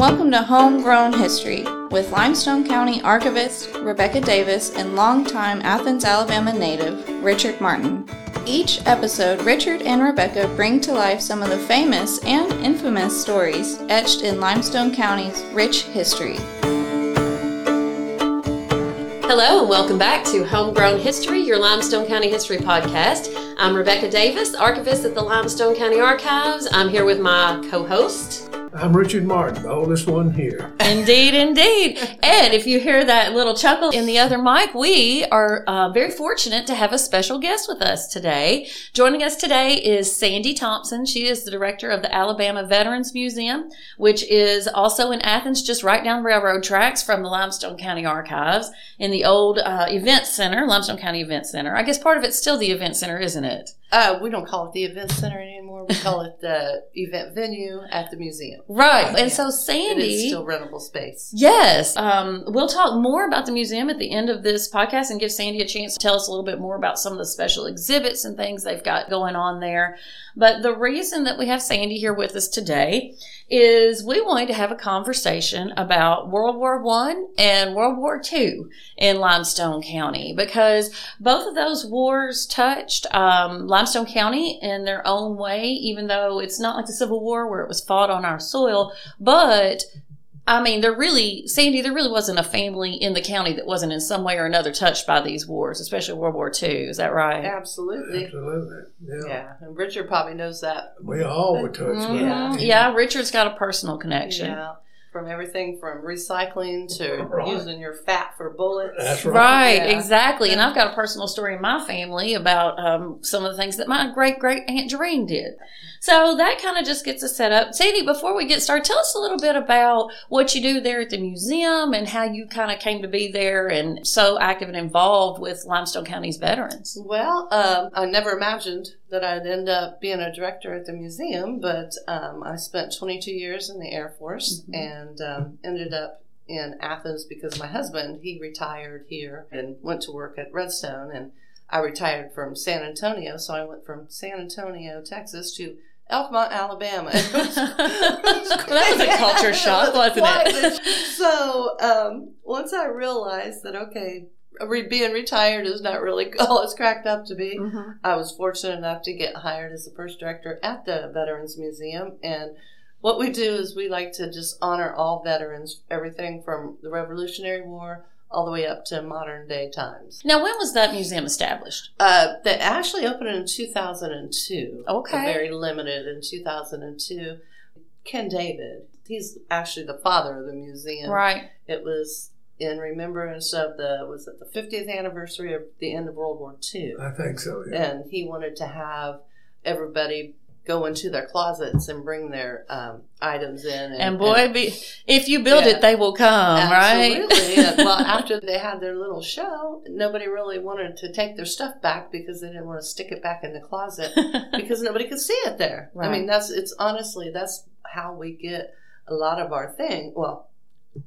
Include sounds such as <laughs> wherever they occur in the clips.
Welcome to Homegrown History with Limestone County archivist Rebekah Davis and longtime Athens, Alabama native Richard Martin. Each episode, Richard and Rebekah bring to life some of the famous and infamous stories etched in Limestone County's rich history. Hello, and welcome back to Homegrown History, your Limestone County History podcast. I'm Rebekah Davis, archivist at the Limestone County Archives. I'm here with my co host, I'm Richard Martin, the oldest one here. Indeed, indeed. And if you hear that little chuckle in the other mic, we are uh, very fortunate to have a special guest with us today. Joining us today is Sandy Thompson. She is the director of the Alabama Veterans Museum, which is also in Athens, just right down railroad tracks from the Limestone County Archives in the old uh, event center, Limestone County Event Center. I guess part of it's still the event center, isn't it? Uh, we don't call it the event center anymore. We call it the event venue at the museum. Right. And Yeah. so Sandy. is still rentable space. Yes. Um, we'll talk more about the museum at the end of this podcast and give Sandy a chance to tell us a little bit more about some of the special exhibits and things they've got going on there. But the reason that we have Sandy here with us today is we wanted to have a conversation about World War One and World War Two in Limestone County because both of those wars touched um, Limestone County in their own way, even though it's not like the Civil War where it was fought on our soil, but I mean, there really, Sandy, there really wasn't a family in the county that wasn't in some way or another touched by these wars, especially World War II. Is that right? Absolutely. Absolutely. Yeah. Yeah. And Richard probably knows that. We all were touched by Mhm. it. Yeah, Richard's got a personal connection. Yeah. From everything from recycling to Right. using your fat for bullets. That's right. Right, Yeah. exactly. And I've got a personal story in my family about um, some of the things that my great great Aunt Jerene did. So that kind of just gets us set up. Sandy, before we get started, tell us a little bit about what you do there at the museum and how you kind of came to be there and so active and involved with Limestone County's veterans. Well, um, I never imagined that I'd end up being a director at the museum, but um, I spent 22 years in the Air Force Mhm. and um, ended up in Athens because my husband he retired here and went to work at Redstone, and I retired from San Antonio, so I went from San Antonio, Texas, to Elkmont, Alabama. <laughs> <laughs> It was- That was a culture <laughs> shock, wasn't it? so um, once I realized that okay, re- being retired is not really all it's cracked up to be. Mhm. I was fortunate enough to get hired as the first director at the Veterans Museum. And what we do is we like to just honor all veterans, everything from the Revolutionary War all the way up to modern day times. Now, when was that museum established? Uh, they actually opened in 2002. Okay. Very limited in 2002. Ken David, he's actually the father of the museum. Right. It was in remembrance of the, was it the 50th anniversary of the end of World War II? I think so. Yeah. and he wanted to have everybody go into their closets and bring their um, items in. And, And boy, be, if you build Yeah. it, they will come, absolutely. right? <laughs> And, well, after they had their little show, nobody really wanted to take their stuff back because they didn't want to stick it back in the closet <laughs> because nobody could see it there. Right. I mean, that's it's honestly that's how we get a lot of our thing. Well,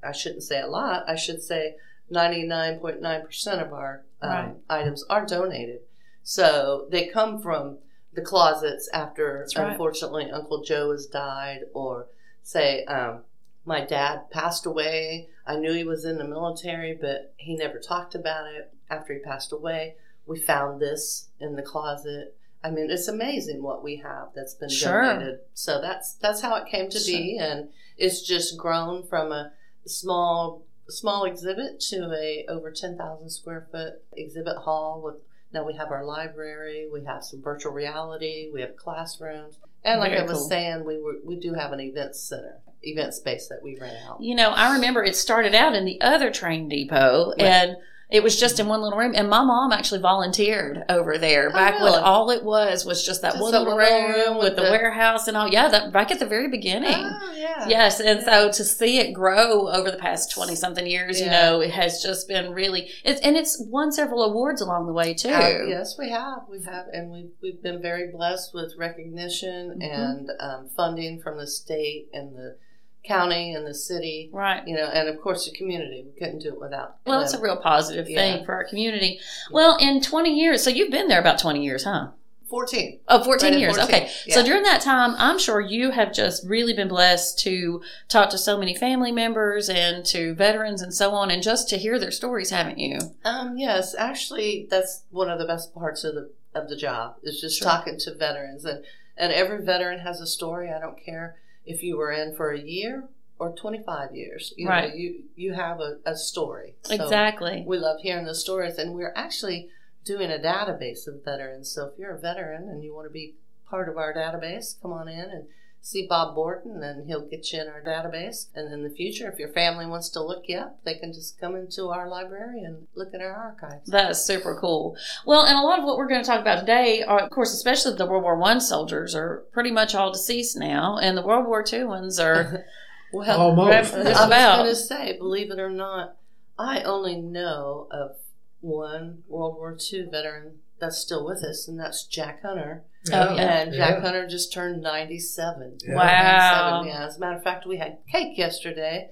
I shouldn't say a lot. I should say ninety nine point nine percent of our um, Right. items are donated. So they come from the closets after, right. unfortunately, Uncle Joe has died, or say um, my dad passed away. I knew he was in the military, but he never talked about it. After he passed away, we found this in the closet. I mean, it's amazing what we have that's been Sure. donated. So that's that's how it came to be, and it's just grown from a small small exhibit to a over ten thousand square foot exhibit hall. With now we have our library, we have some virtual reality, we have classrooms, and like Very I was cool. saying, we were we do have an event center, event space that we rent out. You know, I remember it started out in the other train depot, Right. and it was just in one little room. And my mom actually volunteered over there Oh, back when all it was was just that Just one little room, room with with the, the- warehouse and all. Yeah, that back at the very beginning. Oh yeah, Yes, and Yeah. so to see it grow over the past twenty something years, you know, it has just been really. It's, and it's won several awards along the way too. Uh, yes, we have. We have, and we've we've been very blessed with recognition Mhm. and um, funding from the state and the county and the city. Right. You know, and of course the community. We couldn't do it without. Well, it's a real positive thing for our community. Well, in 20 years, so you've been there about 20 years, huh? 14. Oh, 14 Right years. 14, Okay. So during that time, I'm sure you have just really been blessed to talk to so many family members and to veterans and so on, and just to hear their stories, haven't you? Um, yes, actually, that's one of the best parts of the of the job is just Sure. talking to veterans, and and every veteran has a story. I don't care if you were in for a year or twenty five years. You Right. Know, you you have a, a story. So exactly. We love hearing the stories, and we're actually doing a database of veterans. So if you're a veteran and you want to be part of our database, come on in and see Bob Borton, and he'll get you in our database. And in the future, if your family wants to look you up, they can just come into our library and look at our archives. That's super cool. Well, and a lot of what we're going to talk about today are, of course, especially the World War One soldiers are pretty much all deceased now, and the World War Two ones are <laughs> Well, Almost. I just was going to say, believe it or not, I only know of one World War II veteran that's still with us, and that's Jack Hunter. Oh, yeah. And Jack Yeah. Hunter just turned 97. Yeah. Wow. 97, yeah. As a matter of fact, we had cake yesterday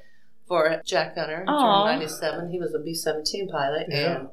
for Jack Hunter. He Aw. turned 97. He was a B 17 pilot. Yeah. And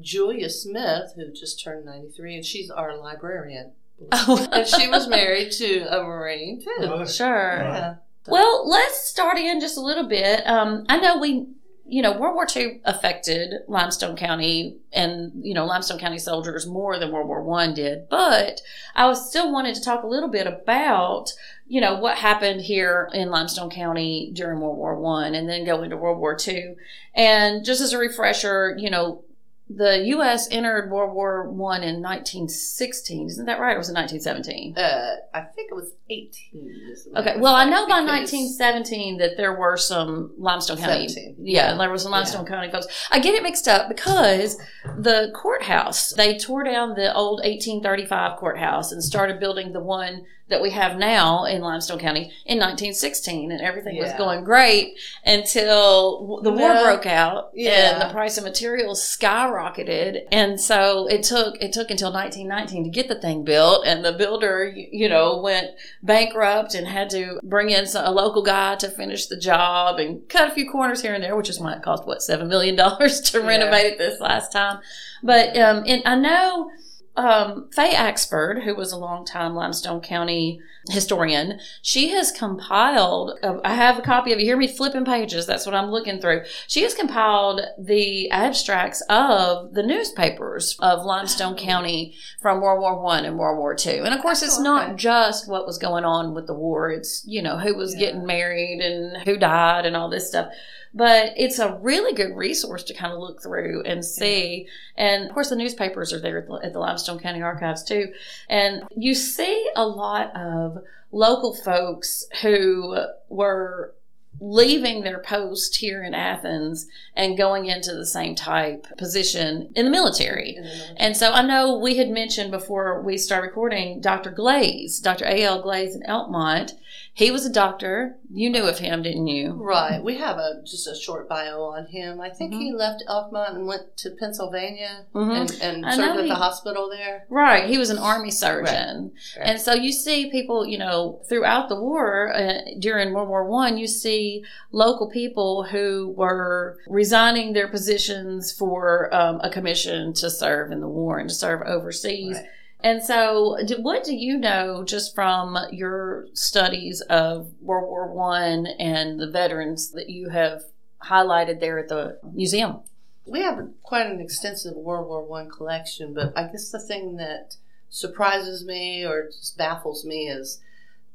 Julia Smith, who just turned 93, and she's our librarian. <laughs> oh, And she was married to a Marine, too. Uh, sure. yeah. Well, let's start in just a little bit. Um, I know we, you know, World War II affected Limestone County and you know Limestone County soldiers more than World War One did, but I was still wanted to talk a little bit about you know what happened here in Limestone County during World War One, and then go into World War Two. And just as a refresher, you know. The U.S. entered World War One in 1916. Isn't that right? Or was it 1917? Uh, I think it was 18. as a matter Okay. Well, I know by 1917 that there were some Limestone County. 17, Yeah, yeah. there was some Limestone County folks. I get it mixed up because the courthouse, they tore down the old 1835 courthouse and started building the one that we have now in Limestone County in 1916 and everything was going great until the war No. broke out and the price of materials skyrocketed and so it took it took until 1919 to get the thing built and the builder you, know went bankrupt and had to bring in a local guy to finish the job and cut a few corners here and there which is why it cost what 7 million dollars <laughs> to Yeah. renovate it this last time but um and I know um, Faye Axford, who was a longtime Limestone County historian, she has compiled. Uh, I have a copy of. You hear me flipping pages. That's what I'm looking through. She has compiled the abstracts of the newspapers of Limestone County from World War One and World War Two. And of course, it's Oh, not just what was going on with the war. It's you know who was Yeah. getting married and who died and all this stuff. But it's a really good resource to kind of look through and see. And of course, the newspapers are there at the, at the Limestone County Archives too. And you see a lot of local folks who were leaving their post here in Athens and going into the same type position in the military. In the military. And so I know we had mentioned before we start recording Dr. Glaze, Dr. A.L. Glaze in Elkmont. He was a doctor. You knew of him, didn't you? Right. We have a just a short bio on him. I think he left Elkmont and went to Pennsylvania Mhm. and, and served at he- the hospital there. Right. He was an army surgeon. Right. And so you see people, you know, throughout the war, uh, during World War One, you see local people who were resigning their positions for um, a commission to serve in the war and to serve overseas. Right. And so, what do you know just from your studies of World War One and the veterans that you have highlighted there at the museum? We have quite an extensive World War One collection, but I guess the thing that surprises me or just baffles me is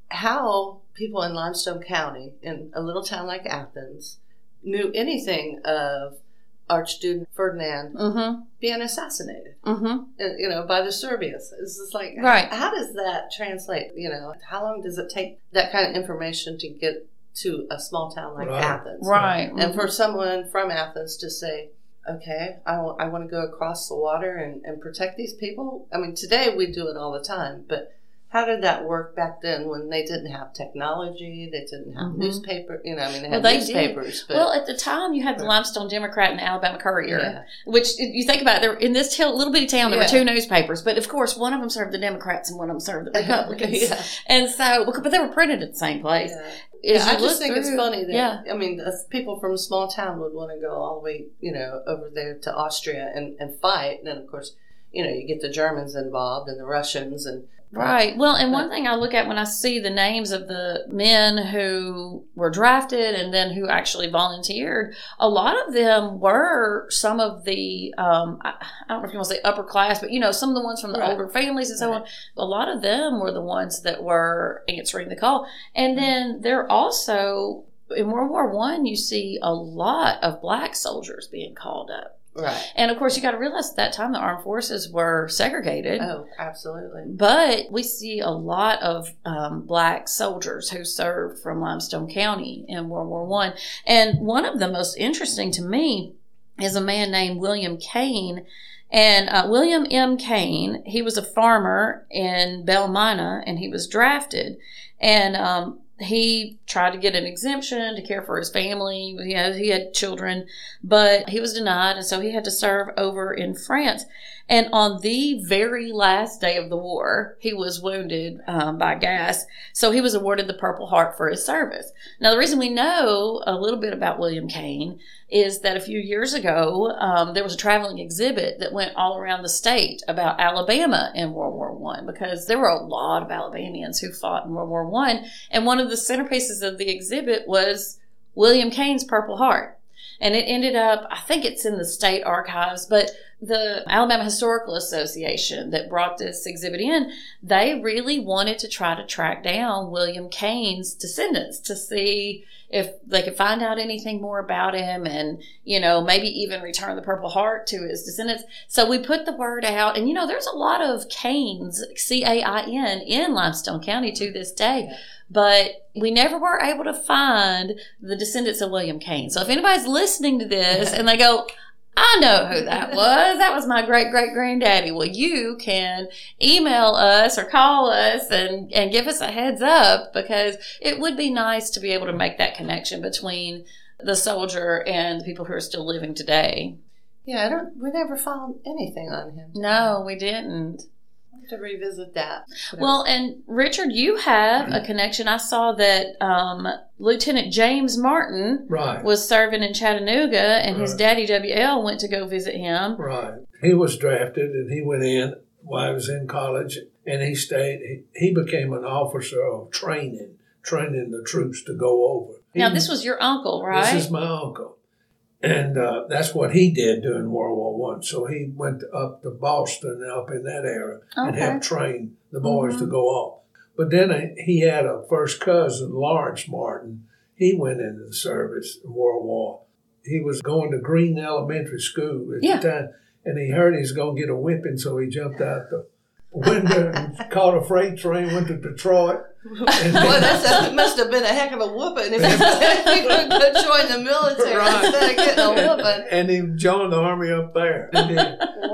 how people in Limestone County, in a little town like Athens, knew anything of Archduke Ferdinand Mm-hmm. being assassinated. Mm-hmm. you know, by the Serbians. It's just like, Right. How does that translate? You know, how long does it take that kind of information to get to a small town like Right. Athens? Right. And for someone from Athens to say, okay, I want to go across the water and, and protect these people. I mean, today we do it all the time, but how did that work back then when they didn't have technology? They didn't have Mhm. newspaper. You know, I mean, they Well, had they newspapers, but well, at the time, you had the Limestone Democrat and the Alabama Courier. yeah, Which you think about, it, there in this little bitty town, there were two newspapers, but of course, one of them served the Democrats and one of them served the <laughs> Republicans. yeah. And so, but they were printed at the same place. Yeah. Yeah, I just think it's funny that yeah, I mean, people from a small town would want to go all the way, you know, over there to Austria and, and fight. And then, of course, you know, you get the Germans involved and the Russians and Right. Well, and one thing I look at when I see the names of the men who were drafted and then who actually volunteered, a lot of them were some of the, um, I, I don't know if you want to say upper class, but you know, some of the ones from the Right. older families and so Right. on. A lot of them were the ones that were answering the call. And then there also, in World War One, you see a lot of black soldiers being called up. Right. And of course, you got to realize at that time the armed forces were segregated. Oh, absolutely. But we see a lot of um, black soldiers who served from Limestone County in World War One, and one of the most interesting to me is a man named William Kane. And uh, William M. Kane, he was a farmer in Belle Mina, and he was drafted. And um, he tried to get an exemption to care for his family. He had, he had children, but he was denied, and so he had to serve over in France. And on the very last day of the war, he was wounded um, by gas. So he was awarded the Purple Heart for his service. Now, the reason we know a little bit about William Kane is that a few years ago, um, there was a traveling exhibit that went all around the state about Alabama in World War One because there were a lot of Alabamians who fought in World War One. And one of the centerpieces of the exhibit was William Kane's Purple Heart. And it ended up, I think it's in the state archives, but the Alabama Historical Association that brought this exhibit in, they really wanted to try to track down William Kane's descendants to see if they could find out anything more about him and, you know, maybe even return the Purple Heart to his descendants. So we put the word out, and, you know, there's a lot of Canes, C A I N, in Limestone County to this day. But we never were able to find the descendants of William Kane. So if anybody's listening to this <laughs> and they go, I know who that was. That was my great great granddaddy. Well, you can email us or call us and, and give us a heads up because it would be nice to be able to make that connection between the soldier and the people who are still living today. Yeah, I don't. We never found anything on him. No, we didn't. I'll have to revisit that. Well, and Richard, you have a connection. I saw that um, Lieutenant James Martin Right. was serving in Chattanooga, and his daddy WL went to go visit him. Right. He was drafted and he went in while I was in college and he stayed. He, he became an officer of training, training the troops to go over. Now, this was your uncle, right? This is my uncle. And uh, that's what he did during World War One. So he went up to Boston, up in that area, and Okay. Mm-hmm. helped train the boys to go off. But then uh, he had a first cousin, Lawrence Martin. He went into the service in World War. He was going to Green Elementary School at Yeah. the time, and he heard he was going to get a whipping, so he jumped out the window and <laughs> caught a freight train, went to Detroit. <laughs> And Well, that's, that must have been a heck of a whooping if you could go join the military Right. instead of getting a whooping. and he joined the army up there. He, did.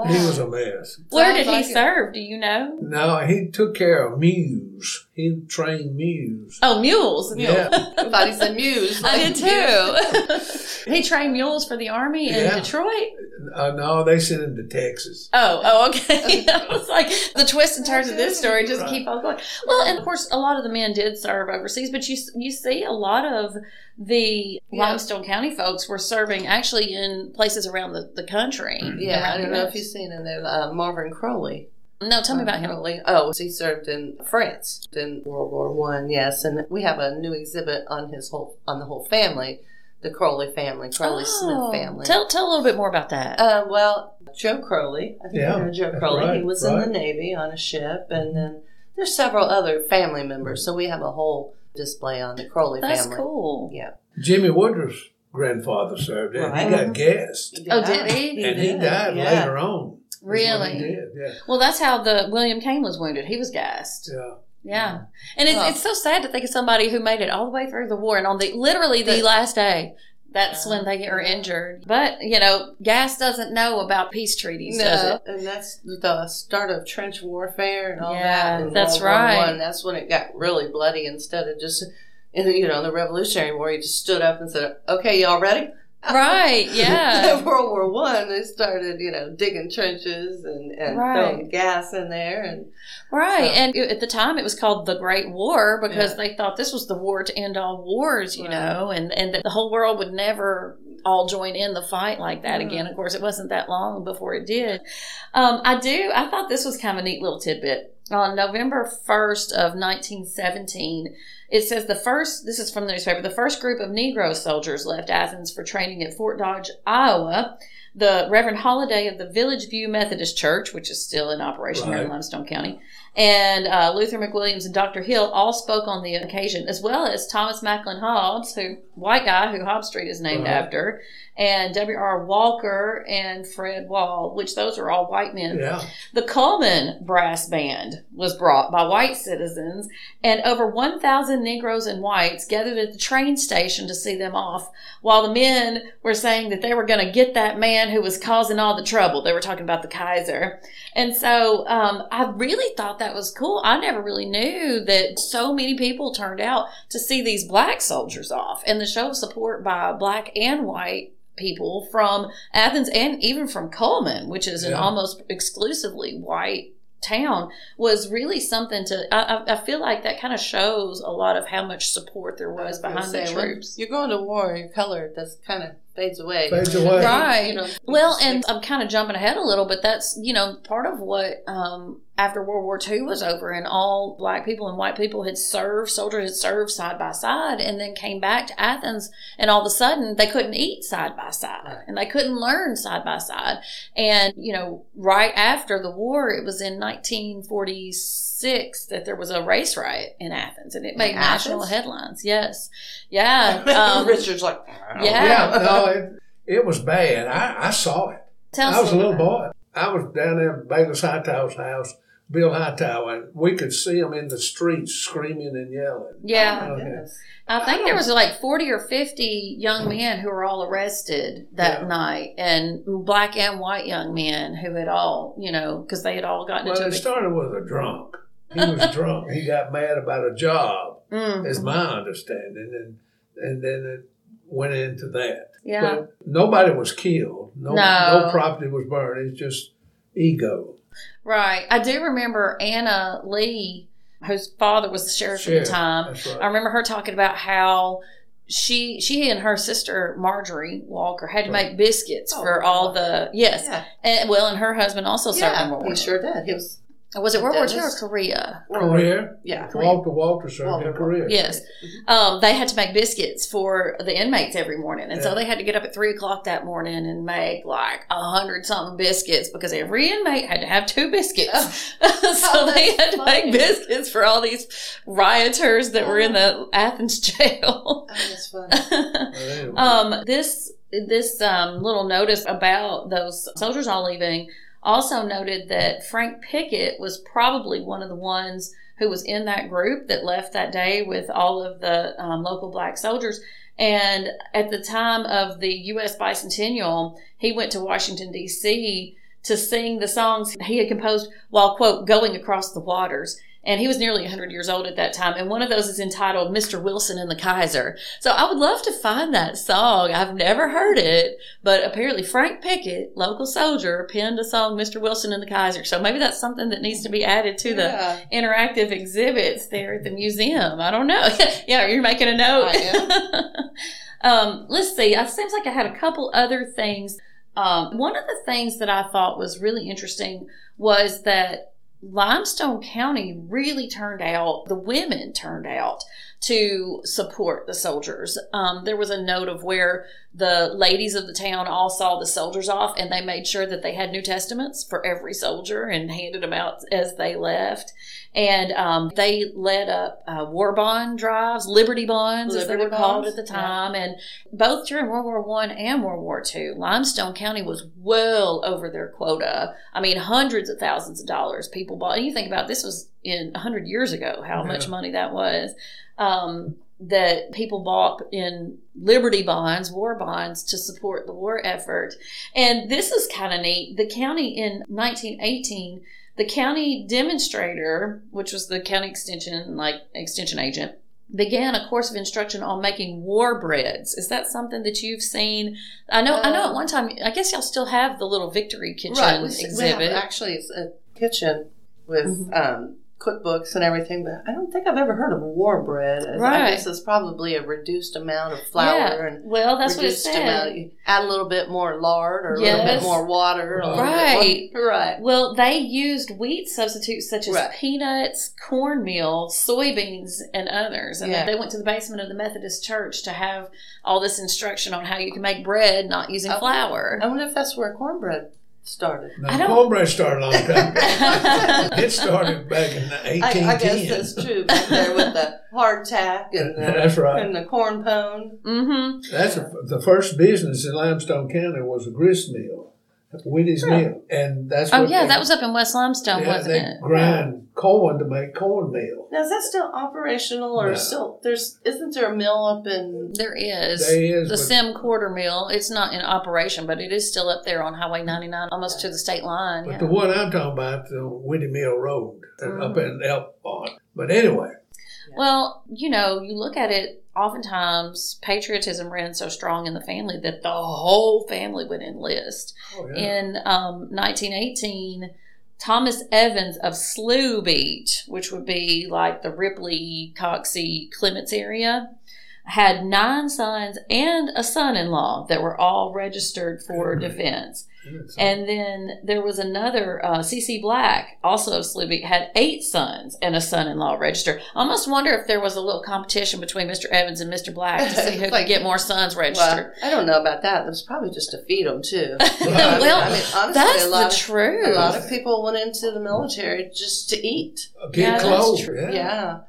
He was a mess. Where did Sounds he it. serve? Do you know? No, he took care of Mews. He trained mules. Oh, mules. Yeah, <laughs> I thought he said muse. I did too. <laughs> he trained mules for the army in Yeah. Detroit. uh, no, they sent him to Texas. Oh, oh, okay. <laughs> I was like the twists and turns of this story just Right. keep on going. Well, and of course, a lot of the men did serve overseas, but you you see a lot of the Yeah. Limestone County folks were serving actually in places around the, the country. Yeah, I don't know if you've seen him there. Uh, Marvin Crowley. No, tell me about him. Crowley. Oh, he served in France in World War One. Yes, and we have a new exhibit on his whole on the whole family, the Crowley family, Crowley Oh, Smith family. Tell tell a little bit more about that. Uh, well, Joe Crowley. I think Yeah, you know Joe that's Crowley. he right, was in the Navy on a ship, and then there's several other family members. So we have a whole display on the Crowley That's family. That's cool. Yeah. Jimmy Woodruff's grandfather served, and he got gassed, Oh, did he? and he did, died yeah. later on. That's Really? Did. Yeah. Well, that's how the William Kane was wounded. He was gassed. Yeah. Yeah, and it's, Oh. it's so sad to think of somebody who made it all the way through the war, and on the literally the But- last day, that's Yeah. when they are injured. But you know, gas doesn't know about peace treaties, does No, it? and that's the start of trench warfare and all Yeah, that. in that's World War right. One. That's when it got really bloody. Instead of just, you know, the Revolutionary War, he just stood up and said, "Okay, y'all ready?" Right? <laughs> Yeah. World War One, they started, you know, digging trenches and, and Right. throwing gas in there, and Right, So- and at the time it was called the Great War because Yeah. they thought this was the war to end all wars, you Right. know, and and that the whole world would never all join in the fight like that again. Of course, it wasn't that long before it did. Um, I do. I thought this was kind of a neat little tidbit. On November 1st of 1917, it says the first, this is from the newspaper, the first group of Negro soldiers left Athens for training at Fort Dodge, Iowa. The Reverend Holiday of the Village View Methodist Church, which is still in operation here in Limestone County, and uh, Luther McWilliams and Dr. Hill all spoke on the occasion, as well as Thomas Macklin Hobbs, who white guy who Hobbs Street is named Right. after, and W.R. Walker and Fred Wall, which those are all white men. Yeah. The Coleman Brass Band was brought by white citizens, and over 1,000 Negroes and whites gathered at the train station to see them off, while the men were saying that they were going to get that man who was causing all the trouble. They were talking about the Kaiser. And so um, I really thought that was cool. I never really knew that so many people turned out to see these black soldiers off, and the show of support by black and white people from Athens and even from Coleman, which is an Yeah. almost exclusively white town, was really something to. I, I- I feel like that kind of shows a lot of how much support there was I was gonna behind the say, when troops. You're going to war, you're colored that's kind of fades away. Fades <laughs> away. Right. You know, Well, and I'm kind of jumping ahead a little, but that's, you know, part of what um, after World War II was over and all black people and white people had served, soldiers had served side by side and then came back to Athens and all of a sudden they couldn't eat side by side Right. and they couldn't learn side by side. And, you know, right after the war, it was in 1946 that there was a race riot in Athens and it made national Athens? headlines. Yes. Yeah. <laughs> Um, Richard's like, Yeah. Yeah, no, it, it was bad. I, I saw it. tell I was a little bit. boy. I was down there at Bayless Hightower's house, Bill Hightower, and we could see them in the streets screaming and yelling. Yeah. Oh, my goodness. I think there was like 40 or 50 young men who were all arrested that Yeah. night, and black and white young men who had all, you know, because they had all gotten Well, into it started with a drunk. He was drunk. He got mad about a job, Mm, is my understanding, and and then it went into that. yeah. But nobody was killed. No, No. no property was burned. It's just ego. Right. I do remember Anna Lee, whose father was the sheriff, at the time. That's I remember her talking about how she she and her sister Marjorie Walker had to make biscuits Oh, for all the yes, Yeah, and well, and her husband also served in yeah World War. he sure did. He was Was it World War II or Korea? Korea? Career. Yeah, Walter Walter served Walter in Korea. Yes. um, they had to make biscuits for the inmates every morning, and so they had to get up at three o'clock that morning and make like a hundred something biscuits because every inmate had to have two biscuits. <laughs> so they that's had to funny. make biscuits for all these rioters that were in the Athens jail. <laughs> Oh, that's funny. Anyway. <laughs> um, this this um, little notice about those soldiers all leaving also noted that Frank Pickett was probably one of the ones who was in that group that left that day with all of the um, local black soldiers. And at the time of the U.S. bicentennial, he went to Washington, D.C. to sing the songs he had composed while, quote, going across the waters. And he was nearly 100 years old at that time. And one of those is entitled Mr. Wilson and the Kaiser. So I would love to find that song. I've never heard it, but apparently Frank Pickett, local soldier, penned a song, Mr. Wilson and the Kaiser. So maybe that's something that needs to be added to the Yeah. interactive exhibits there at the museum. I don't know. <laughs> yeah, you're making a note. <laughs> um, let's see. It seems like I had a couple other things. Um, one of the things that I thought was really interesting was that Limestone County really turned out, the women turned out to support the soldiers. Um, there was a note of where the ladies of the town all saw the soldiers off and they made sure that they had New Testaments for every soldier and handed them out as they left. And um, they led up uh, war bond drives, Liberty bonds, as they Liberty were called at the yeah. time. And both during World War One and World War Two, Limestone County was well over their quota. I mean, hundreds of thousands of dollars people bought. And you think about this was in hundred years ago, how much money that was. Um, that people bought in Liberty bonds, war bonds, to support the war effort. And this is kind of neat. The county in 1918, the county demonstrator, which was the county extension, like extension agent, began a course of instruction on making war breads. Is that something that you've seen? I know. I know. At Um, one time, I guess y'all still have the little victory kitchen Right. We, s- we have, exhibit. actually, it's a kitchen with Mhm. um, cookbooks and everything, but I don't think I've ever heard of war bread. I- I guess it's probably a reduced amount of flour yeah. and Well, that's what it reduced said. amount. Add a little bit more lard or a little bit more water. a little bit Right. more- <laughs> right. Well, they used wheat substitutes such as Right. peanuts, cornmeal, soybeans, and others. And Yeah. they went to the basement of the Methodist church to have all this instruction on how you can make bread not using Oh. flour. I wonder if that's where cornbread started. I Now, don't- cornbread started a long time ago. <laughs> It started back in the I, 1810. I guess that's true. Back there with the hardtack and the, <laughs> That's right. and the corn pone. mm-hmm. That's a, the first business in Limestone County was a grist mill, Wheaties Mill, and that's Oh yeah, they, that was up in West Limestone, yeah, wasn't they it? grind corn to make cornmeal. Now is that still operational or No. still there's isn't there a mill up in There is. There is, the but- Sim Quarter Mill. It's not in operation, but it is still up there on Highway 99, almost to the state line. But Yeah. the one I'm talking about, the Whitty Mill Road, uh, up in Elkhorn. But anyway, Well, you know, you look at it, oftentimes patriotism ran so strong in the family that the whole family would enlist. oh, yeah. In um, 1918, Thomas Evans of Slough Beach, which would be like the Ripley, Coxey, Clements area, had nine sons and a son in law that were all registered for Mhm. defense. It's- And then there was another, uh, C.C. Black, also of Slough had eight sons and a son in law registered. I almost wonder if there was a little competition between Mr. Evans and Mr. Black to see <laughs> who Like- could get more sons well, registered. I don't know about that. It was probably just to feed them too. <laughs> well, I mean, honestly, that's a lot the of, truth. A lot of people went into the military just to eat. Get Yeah, that's clothes. true. Yeah. Yeah.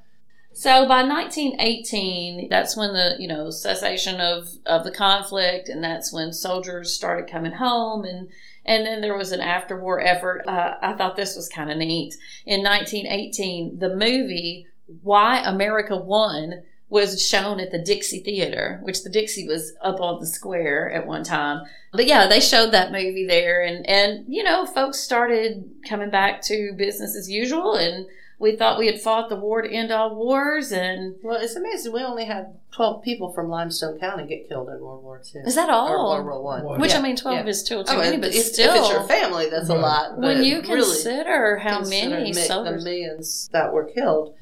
So by 1918, that's when the you know cessation of of the conflict, and that's when soldiers started coming home, and and then there was an after-war effort. Uh, I thought this was kind of neat. In 1918, the movie "Why America Won" was shown at the Dixie Theater, which the Dixie was up on the square at one time. But yeah, they showed that movie there, and and you know, folks started coming back to business as usual, and we thought we had fought the war to end all wars, and Well, it's amazing. We only had 12 people from Limestone County get killed in World War II. is that Or all? World War One. One. Which Yeah, I mean, twelve yeah. is still too I mean, many, but if, still, if it's your family, that's a lot. when but you really consider how consider many mi- the millions that were killed,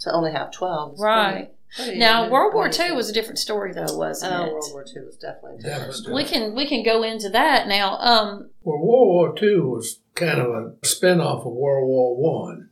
to only have 12. right? pretty- pretty Now, World War amazing. II was a different story, though, wasn't Oh, it? World War II was definitely a Definitely. different story. We can we can go into that now. Um, Well, World War II was kind of a spinoff of World War One,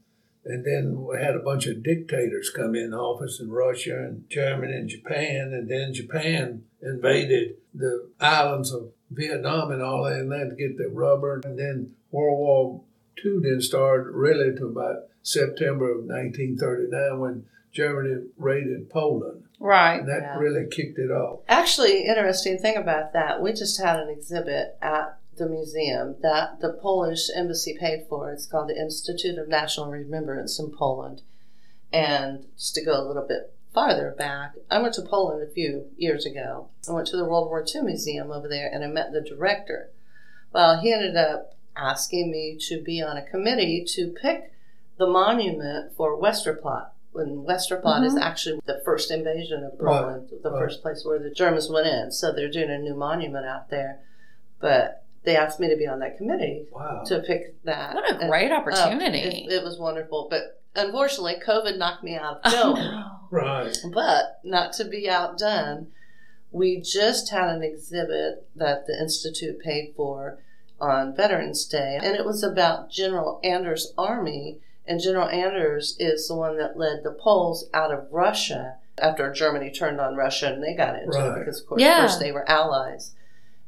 and then we had a bunch of dictators come in office in Russia and Germany and Japan, and then Japan invaded the islands of Vietnam and all that, and they had to get the rubber, and then World War II didn't start really to about September of 1939 when Germany raided Poland, right. and that Yeah. really kicked it off. Actually, interesting thing about that, we just had an exhibit at the museum that the Polish embassy paid for. It's called the Institute of National Remembrance in Poland. And just to go a little bit farther back, I went to Poland a few years ago. I went to the World War II museum over there and I met the director. Well, he ended up asking me to be on a committee to pick the monument for Westerplatte. When Westerplatte is mm-hmm. actually the first invasion of Right, Poland, the right. first place where the Germans went in. So they're doing a new monument out there. But they asked me to be on that committee Wow. to pick that. What a And- great oh, opportunity! it, it was wonderful. But unfortunately, COVID knocked me out of Oh, no. Right. But not to be outdone, we just had an exhibit that the Institute paid for on Veterans Day, and it was about General Anders' army. And General Anders is the one that led the Poles out of Russia after Germany turned on Russia and they got into Right. it because, of course, Yeah. first they were allies.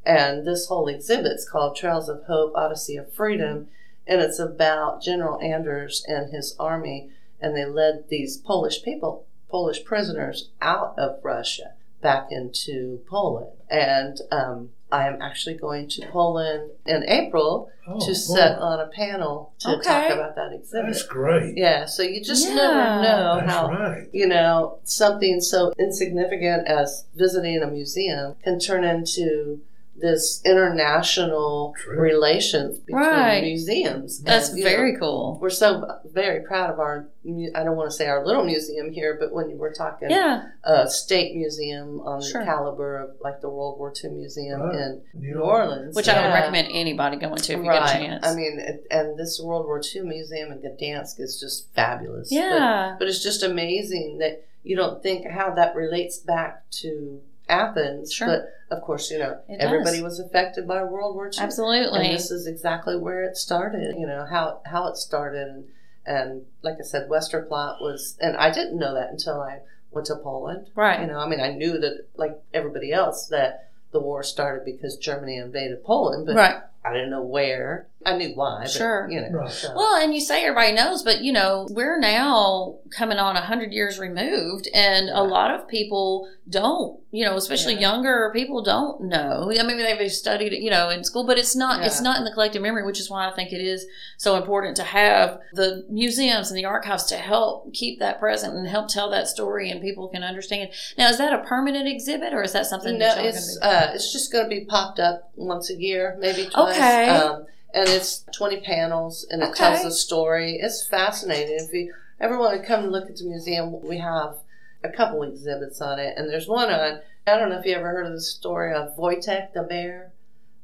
And this whole exhibit's called Trails of Hope, Odyssey of Freedom, and it's about General Anders and his army, and they led these Polish people, Polish prisoners, out of Russia back into Poland. And um, I am actually going to Poland in April Oh, to boy. sit on a panel to Okay. talk about that exhibit. That's great. Yeah, so you just Yeah. never know That's how right. you know, something so insignificant as visiting a museum can turn into this international True. relations between Right. museums. That's And, you know, very cool. we're so very proud of our. I don't want to say our little museum here, but when we're talking Yeah. a state museum on Sure. the caliber of like the World War II museum Right. in New New Orleans, Which I would Yeah. recommend anybody going to if you get a chance. I mean, and this World War II museum in Gdansk is just fabulous. But- yeah. but it's just amazing that you don't think how that relates back to Athens. Sure. But of course, you know, It everybody does. was affected by World War II. Absolutely. And this is exactly where it started, you know, how, how it started. And, and like I said, Westerplatte was, and I didn't know that until I went to Poland. right. You know, I mean, I knew that, like everybody else, that the war started because Germany invaded Poland, but right. I didn't know where. I knew why, but, Sure. you know. Right. so- Well, and you say everybody knows, but you know, we're now coming on a hundred years removed, and a lot of people don't, you know, especially Yeah. younger people don't know. I mean, they've studied it, you know, in school, but it's not, it's not in the collective memory, which is why I think it is so important to have the museums and the archives to help keep that present and help tell that story, and people can understand. Now, is that a permanent exhibit, or is that something? No, that it's uh, it's just going to be popped up once a year, maybe twice. Okay. Um, and it's twenty panels, and it Okay. tells the story. It's fascinating. If you ever want to come and look at the museum, we have a couple exhibits on it, and there's one on. I don't know if you ever heard of the story of Wojtek the bear,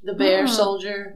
the bear soldier.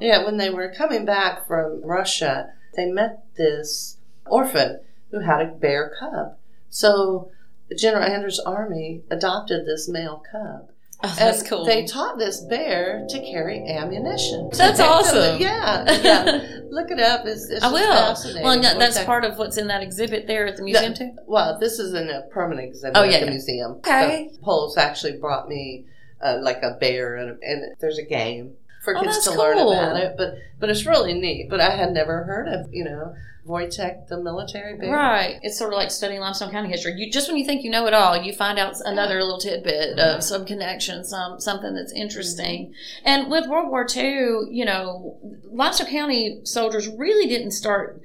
Yeah, when they were coming back from Russia, they met this orphan who had a bear cub. So General Anders' army adopted this male cub. Oh, that's and cool. They taught this bear to carry ammunition. That's awesome. yeah, yeah. <laughs> Look it up. It's, it's I will. fascinating. Well, that's part of what's in that exhibit there at the museum too. Well, this is in a permanent exhibit Oh, at the yeah. museum. Okay. The Poles actually brought me uh, like a bear, and, and there's a game for Oh, kids to learn about it. But but it's really neat. But I had never heard of you know Wojtek the military bear. Right. It's sort of like studying limestone county history. You just when you think you know it all, you find out another little tidbit of some connection, some something that's interesting. Mm-hmm. And with World War II, you know, limestone county soldiers really didn't start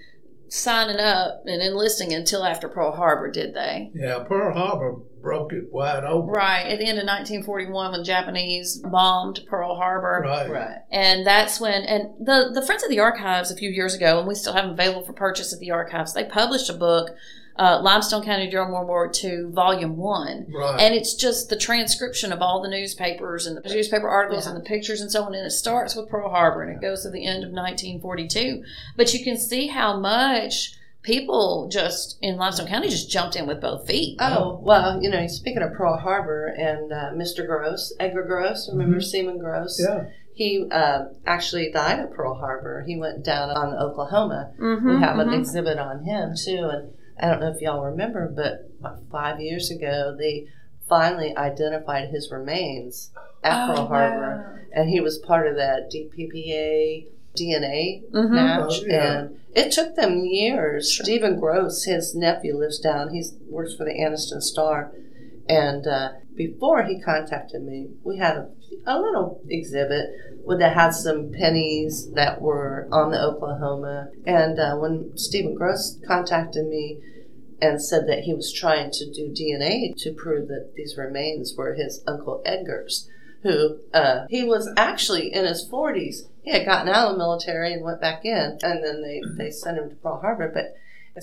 signing up and enlisting until after Pearl Harbor, did they? Yeah, Pearl Harbor broke it wide open. Right. At the end of 1941 when the Japanese bombed Pearl Harbor. Right. Right. And that's when, and the, the Friends of the Archives a few years ago, and we still have them available for purchase at the archives, they published a book, uh, Limestone County during World War II, Volume 1. Right. And it's just the transcription of all the newspapers and the newspaper articles Yeah. and the pictures and so on. And it starts with Pearl Harbor and it goes to the end of 1942. But you can see how much people just in Limestone County just jumped in with both feet. Oh well, you know, speaking of Pearl Harbor and uh, Mr. Gross, Edgar Gross, remember Seaman Gross? yeah. He uh, actually died at Pearl Harbor. He went down on Oklahoma. Mm-hmm, we have an exhibit on him too, and I don't know if y'all remember, but five years ago they finally identified his remains at Oh, Pearl Harbor, and he was part of that DPAA DNA Mm-hmm. match, Oh, yeah. and it took them years. Stephen Gross, his nephew, lives down. He works for the Anniston Star, and uh, before he contacted me, we had a, a little exhibit with that had some pennies that were on the Oklahoma. And uh, when Stephen Gross contacted me and said that he was trying to do DNA to prove that these remains were his uncle Edgar's, who uh, he was actually in his 40s. He had gotten out of the military and went back in, and then they, they sent him to Pearl Harbor. But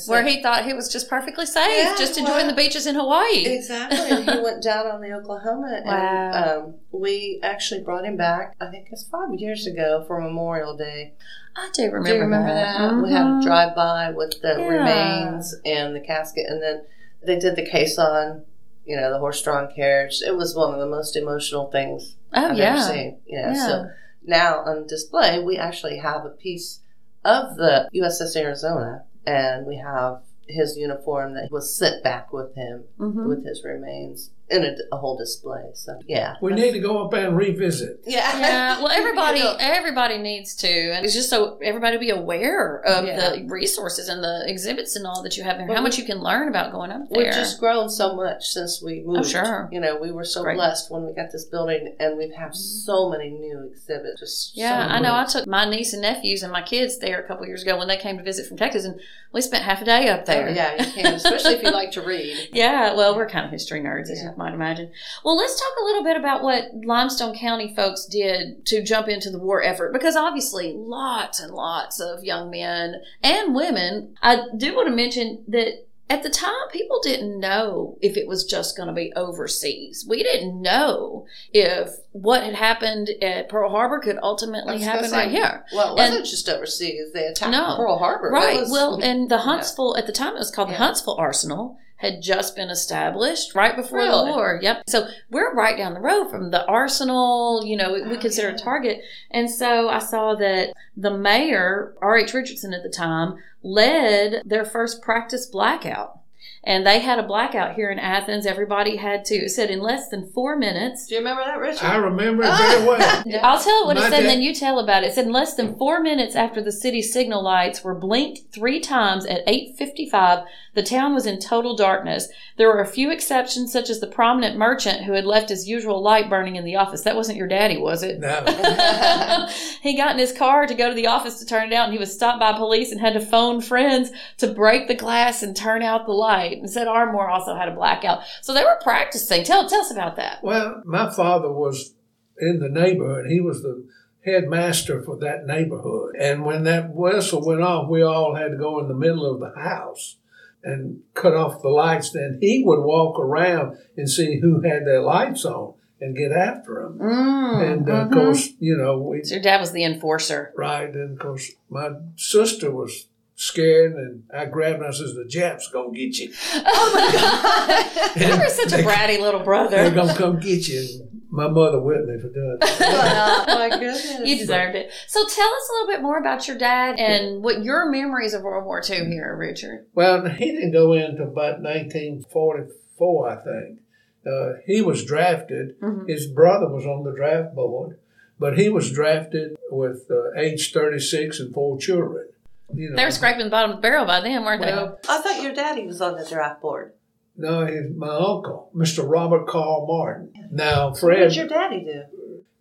Where like- he thought he was just perfectly safe, Yeah, just enjoying well- the beaches in Hawaii. Exactly. he <laughs> went down on the Oklahoma, and Wow. um, we actually brought him back. I think it's five years ago for Memorial Day. I do remember, Do you remember that? We had a Mhm. drive by with the Yeah. remains and the casket, and then they did the caisson. You know, the horse-drawn carriage. It was one of the most emotional things Oh I've yeah. ever seen. Yeah. Yeah. So now on display, we actually have a piece of the USS Arizona, and we have his uniform that was sent back with him Mhm. with his remains in a, a whole display. So yeah, We need to go up and revisit. yeah, Yeah, well, everybody <laughs> You know, everybody needs to, and it's just so everybody be aware of Yeah. the resources and the exhibits and all that you have there, Well, how we- much you can learn about going up there. We've just grown so much since we oh, moved. Oh, sure. You know, we were so Great. blessed when we got this building, and we've had mm-hmm. so many new exhibits. Just yeah, so I know. I took my niece and nephews and my kids there a couple years ago when they came to visit from Texas, and we spent half a day up oh, there. Oh, yeah, you can, especially if you like to read. <laughs> Yeah, well, we're kind of history nerds, Yeah. Might imagine. Well, let's talk a little bit about what Limestone County folks did to jump into the war effort because obviously lots and lots of young men and women. I do want to mention that at the time, people didn't know if it was just going to be overseas. We didn't know if what had happened at Pearl Harbor could ultimately happen gonna right here. Well, it wasn't just overseas. They attacked No. Pearl Harbor. Right. was- well, <laughs> and the Huntsville, at the time, it was called the Huntsville Arsenal, had just been established right before Really? the war. Yep. So we're right down the road from the Arsenal, you know, we, Oh, consider a yeah. target. And so I saw that the mayor, R.H. Richardson at the time, led their first practice blackout. And they had a blackout here in Athens. Everybody had to, it said in less than four minutes. Do you remember that, Richard? I remember it ah! very well. <laughs> I'll tell it what it My said, and then you tell about it. It said in less than four minutes after the city signal lights were blinked three times at 8:55, the town was in total darkness. There were a few exceptions, such as the prominent merchant who had left his usual light burning in the office. That wasn't your daddy, was it? No. <laughs> he got in his car to go to the office to turn it out, and he was stopped by police and had to phone friends to break the glass and turn out the light. And said Ardmore also had a blackout, so they were practicing. Tell tell us about that. Well, my father was in the neighborhood. He was the headmaster for that neighborhood. And when that whistle went off, we all had to go in the middle of the house and cut off the lights. Then he would walk around and see who had their lights on and get after them. Mm, And uh, of mhm. course, you know, we So your dad was the enforcer. right. And of course, my sister was scared, and I grabbed her and I says, "The Japs gonna get you. oh my God. <laughs> You were such a bratty little brother. They're gonna come get you." And my mother whipped me for doing that. oh my goodness. You deserved it. So tell us a little bit more about your dad and what your memories of World War II here, Richard. Well, he didn't go in into about 1944, I think. Uh, he was drafted. Mhm. His brother was on the draft board, but he was drafted with uh, age 36 and four children. You know, They were scraping the bottom of the barrel by then, weren't they? I thought your daddy was on the draft board. no, he's my uncle, Mr. Robert Carl Martin. Now, Fred. What did your daddy do?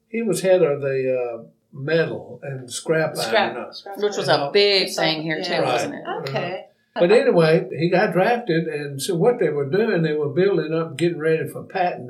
he was head of the uh, metal and scrap Scrap. iron. scrap Which was a big thing here too, Yeah. wasn't it? Okay. But anyway, he got drafted, and so what they were doing, they were building up, getting ready for Patton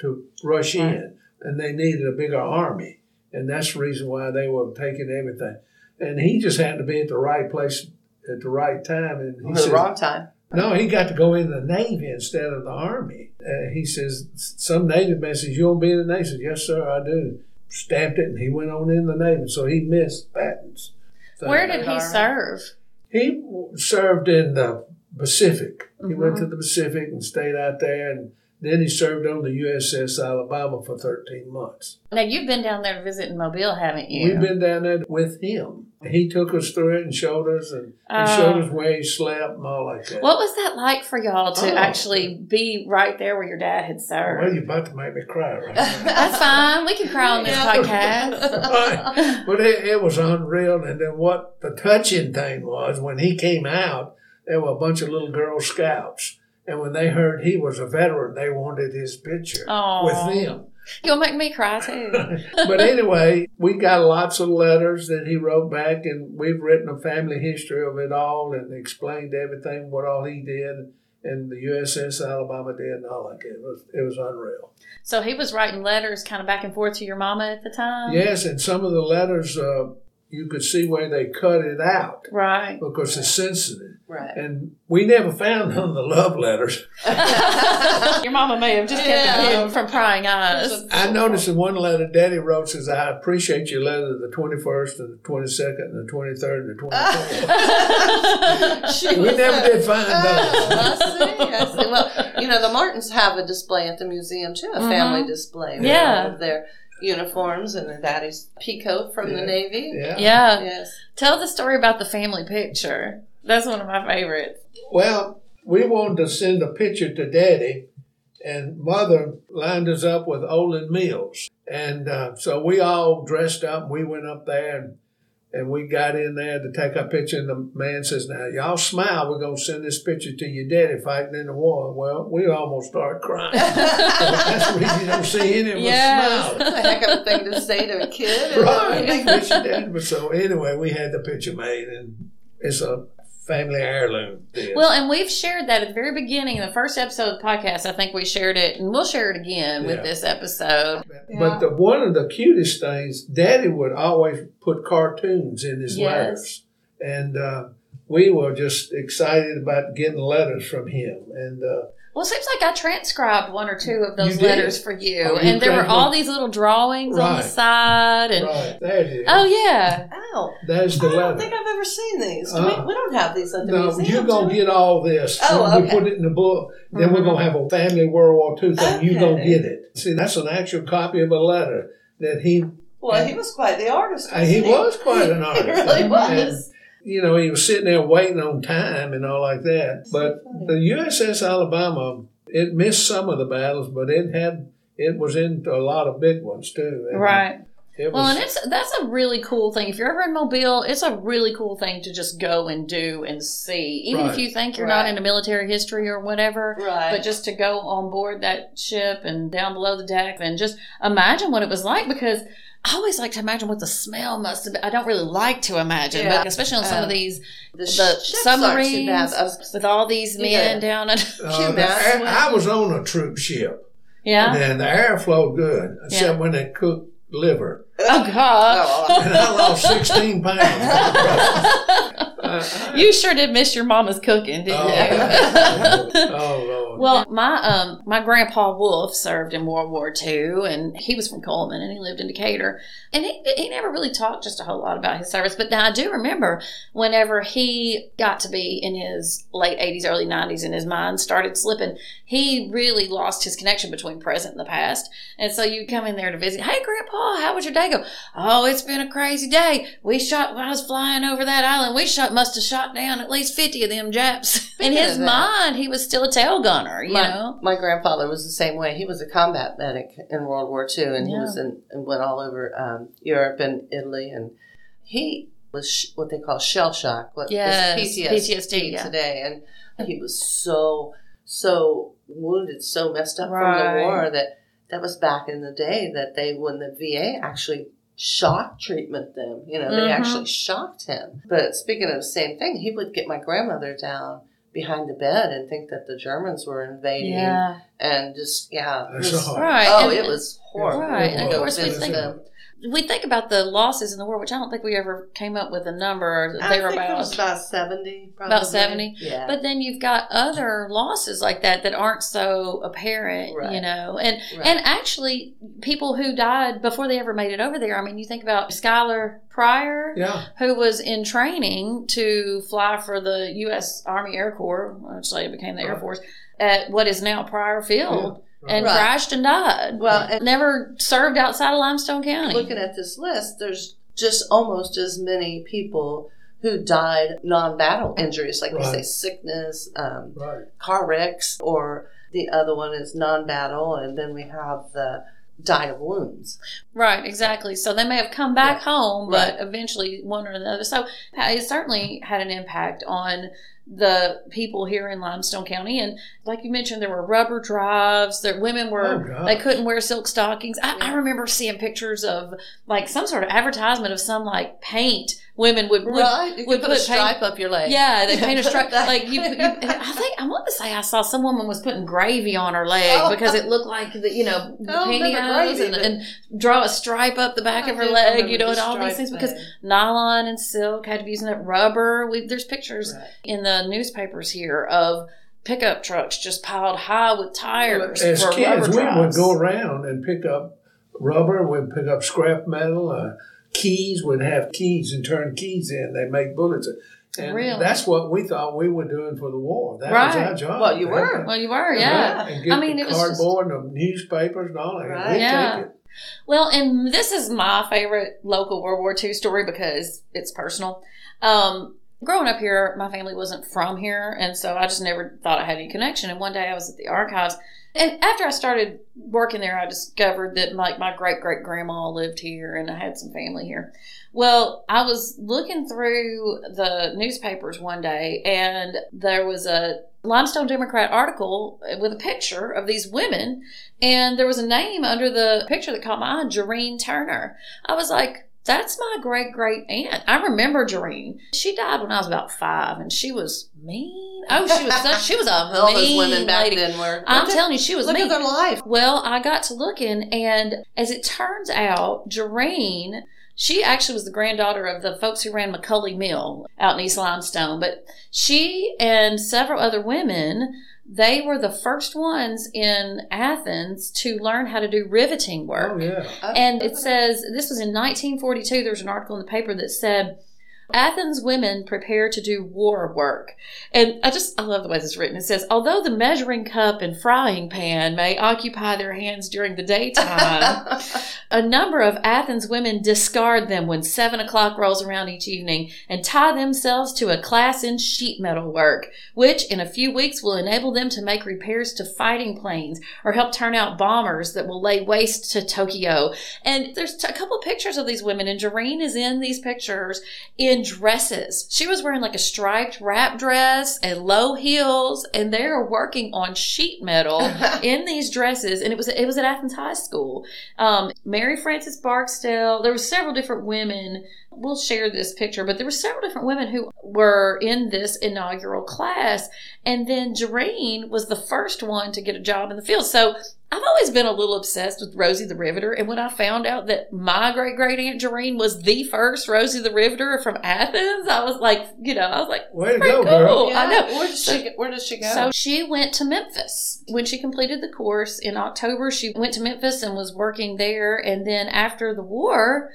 to, to rush in, and they needed a bigger army, and that's the reason why they were taking everything. And he just happened to be at the right place at the right time, and he At the said, wrong time. "No, he got to go in the Navy instead of the Army." Uh, he says, "Some Navy man says you want to be in the Navy?" I said, "Yes, sir, I do." Stamped it, and he went on in the Navy, so he missed Patton's. thing. Where did he Army. serve? He w- served in the Pacific. He went Mm-hmm. to the Pacific and stayed out there, and then he served on the USS Alabama for 13 months. Now you've been down there visiting Mobile, haven't you? We've been down there with him. He took us through it and showed us, and Oh. he showed us where he slept and all like that. What was that like for y'all to Oh. actually be right there where your dad had served? Well, you're about to make me cry right now. <laughs> That's fine. We can cry on this Yeah. podcast. <laughs> but it, it was unreal. And then what the touching thing was when he came out, there were a bunch of little Girl Scouts. And when they heard he was a veteran, they wanted his picture Aw. with them. You'll make me cry too. <laughs> but anyway, we got lots of letters that he wrote back, and we've written a family history of it all and explained everything, what all he did, and the USS Alabama did, and all that. It was it was unreal. So he was writing letters kind of back and forth to your mama at the time? Yes, and some of the letters uh, you could see where they cut it out Right. because it's sensitive, Right. and we never found none of the love letters. <laughs> Your mama may have just kept Yeah. it hidden from prying eyes. I noticed in one letter, Daddy wrote says, "I appreciate your letter the twenty first and the twenty second and the twenty third and the twenty fourth. <laughs> We never did find ah, those." I see, I see. Well, you know, the Martins have a display at the museum too, a mm-hmm. family display. with Yeah. all of their uniforms and their daddy's peacoat from the Navy. Yeah. Yeah. Yes. Tell the story about the family picture. That's one of my favorites. Well, we wanted to send a picture to Daddy, and Mother lined us up with Olan Mills, and uh, so we all dressed up. We went up there and. And we got in there to take our picture, and the man says, "Now y'all smile. We're gonna send this picture to your daddy fighting in the war." Well, we almost start crying. <laughs> That's the reason you don't see any of us Yes. smiling. That's a heck of a thing to say to a kid. Right. Wish you did. But so anyway, we had the picture made, and it's a family heirloom. This. Well, and we've shared that at the very beginning, the first episode of the podcast. I think we shared it, and we'll share it again with this episode. But the, one of the cutest things, Daddy would always put cartoons in his Yes. letters, and uh, we were just excited about getting letters from him. And uh, Well, it seems like I transcribed one or two of those letters for you, Oh, you and there were transcribed- all these little drawings on the side, and right there it is. oh yeah, Oh, There's the letter. I don't think I've ever seen these. Do Uh, we, we don't have these at the no, museum. you're gonna get all this. Oh, When we okay. put it in the book. Then we're gonna have a family World War II thing. You're gonna get it. See, that's an actual copy of a letter that he. Well, he was quite the artist. Uh, he wasn't was quite an <laughs> artist. he really And- was. You know, he was sitting there waiting on time and all like that. But the USS Alabama, it missed some of the battles, but it had it was into a lot of big ones too. And right. It Well, and it's that's a really cool thing. If you're ever in Mobile, it's a really cool thing to just go and do and see, even if you think you're not Right. into military history or whatever. Right. But just to go on board that ship and down below the deck and just imagine what it was like because I always like to imagine what the smell must have been. I don't really like to imagine, Yeah. but especially on some Um, of these the, the ships aren't too submarines bad. With all these men Yeah. down and uh, the air- I was on a troop ship, yeah. and the air flowed good, except Yeah. when they cooked liver, Oh God. <laughs> Oh, and I lost sixteen <laughs> pounds. Uh, You sure did miss your mama's cooking, didn't oh, you? <laughs> oh Lord. Well, my um my grandpa Wolf served in World War II, and he was from Coleman, and he lived in Decatur, and he he never really talked just a whole lot about his service. But now I do remember whenever he got to be in his late eighties, early nineties, and his mind started slipping, he really lost his connection between present and the past. And so you come in there to visit. Hey, Grandpa, how was your day go? Oh, it's been a crazy day. We shot when I was flying over that island. We shot must have shot down at least fifty of them Japs. <laughs> In his mind, he was still a tail gunner. You my, know. my grandfather was the same way. He was a combat medic in World War II, and he was in and went all over um, Europe and Italy, and he was sh- what they call shell shock, what Yes, PTSD, PTSD, yeah. today, and he was so so wounded, so messed up from the war that that was back in the day that they when the VA actually shock treatment them. You know, Mhm. they actually shocked him. But speaking of the same thing, he would get my grandmother down behind the bed and think that the Germans were invading Yeah. and just yeah. it was- Right. Oh, and- it was horrible. Right, and of course we think- them. We think about the losses in the war, which I don't think we ever came up with a number or I think it was about seventy. Probably. About 70? Yeah. But then you've got other losses like that that aren't so apparent, Right. you know. And Right. and actually, people who died before they ever made it over there. I mean, you think about Skylar Pryor, yeah, who was in training to fly for the U.S. Army Air Corps, which later became the Air Force, at what is now Pryor Field, Yeah, and right. crashed and died. well, and Never served outside of Limestone County. looking at this list, there's just almost as many people who died non-battle injuries, like we say sickness, um, right. car wrecks, or the other one is non-battle, and then we have the died of wounds. Right, exactly. So they may have come back Right. home, but eventually one or another. So it certainly had an impact on the people here in Limestone County. And like you mentioned, there were rubber drives. That women Oh, were God. they couldn't wear silk stockings. I, I remember seeing pictures of like some sort of advertisement of some like paint women would, would right, you would could put a put paint- stripe up your leg. yeah, they paint a stripe. <laughs> Like you, you, I think I want to say I saw some woman was putting gravy on her leg Oh. because it looked like the you know I oh, pantyhose gravy, and, and draw a stripe up the back I of her leg, you know, and all these stripe things because nylon and silk had to be using that rubber. We, there's pictures Right. in the newspapers here of pickup trucks just piled high with tires As for kids, rubber we would go around and pick up rubber. We'd pick up scrap metal. Uh, keys. We'd have keys and turn keys in. They make bullets. And Really? that's what we thought we were doing for the war. That was our job. Well, you to were. help well, you were, yeah. And get I mean, the it was just- cardboard and the newspapers and all that. Right. We'd Yeah. take it. Well, and this is my favorite local World War II story because it's personal. Um, growing up here, my family wasn't from here, and so I just never thought I had any connection. And one day I was at the archives, and after I started working there, I discovered that like my great great grandma lived here, and I had some family here. Well, I was looking through the newspapers one day, and there was a Limestone Democrat article with a picture of these women and there was a name under the picture that caught my eye, Jerene Turner. I was like, That's my great great aunt. I remember Jerene. She died when I was about five, and she was mean. Oh, she was such. She was a <laughs> All those mean women back lady. then were. I'm look at- telling you, she was Look mean. at their life. Well, I got to looking, and as it turns out, Jerene, she actually was the granddaughter of the folks who ran McCulley Mill out in East Limestone. But she and several other women, they were the first ones in Athens to learn how to do riveting work. Oh yeah. Oh. And it says this was in 1942. There was an article in the paper that said Athens women prepare to do war work. And I just, I love the way this is written. It says, although the measuring cup and frying pan may occupy their hands during the daytime, <laughs> a number of Athens women discard them when seven o'clock rolls around each evening and tie themselves to a class in sheet metal work, which in a few weeks will enable them to make repairs to fighting planes or help turn out bombers that will lay waste to Tokyo. And there's a couple pictures of these women, and Jerene is in these pictures in dresses. She was wearing like a striped wrap dress and low heels, and they are working on sheet metal <laughs> in these dresses. And it was it was at Athens High School. Um, Mary Frances Barksdale. There were several different women. We'll share this picture, but there were several different women who were in this inaugural class. And then Jerene was the first one to get a job in the field. So I've always been a little obsessed with Rosie the Riveter. And when I found out that my great great aunt Jerene was the first Rosie the Riveter from Athens, I was like, you know, I was like, Way to go, cool. girl. I know. Where does she? go- Where does she go? So she went to Memphis. When she completed the course in October, she went to Memphis and was working there. And then after the war,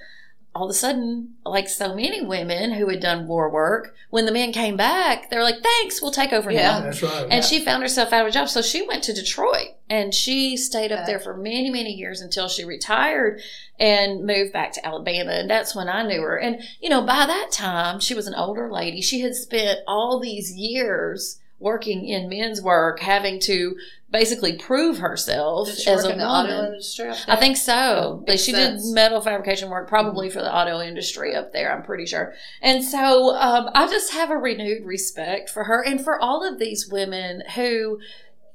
all of a sudden, like so many women who had done war work, when the men came back, they were like, thanks, we'll take over Yeah. now. That's right. And she found herself out of a job. So she went to Detroit and she stayed up Okay. there for many, many years until she retired and moved back to Alabama. And that's when I knew her. And, you know, by that time, she was an older lady. She had spent all these years working in men's work, having to basically prove herself as a woman. auto industry? Up I think so. She sense. did metal fabrication work probably for the auto industry up there, I'm pretty sure. And so um, I just have a renewed respect for her and for all of these women who,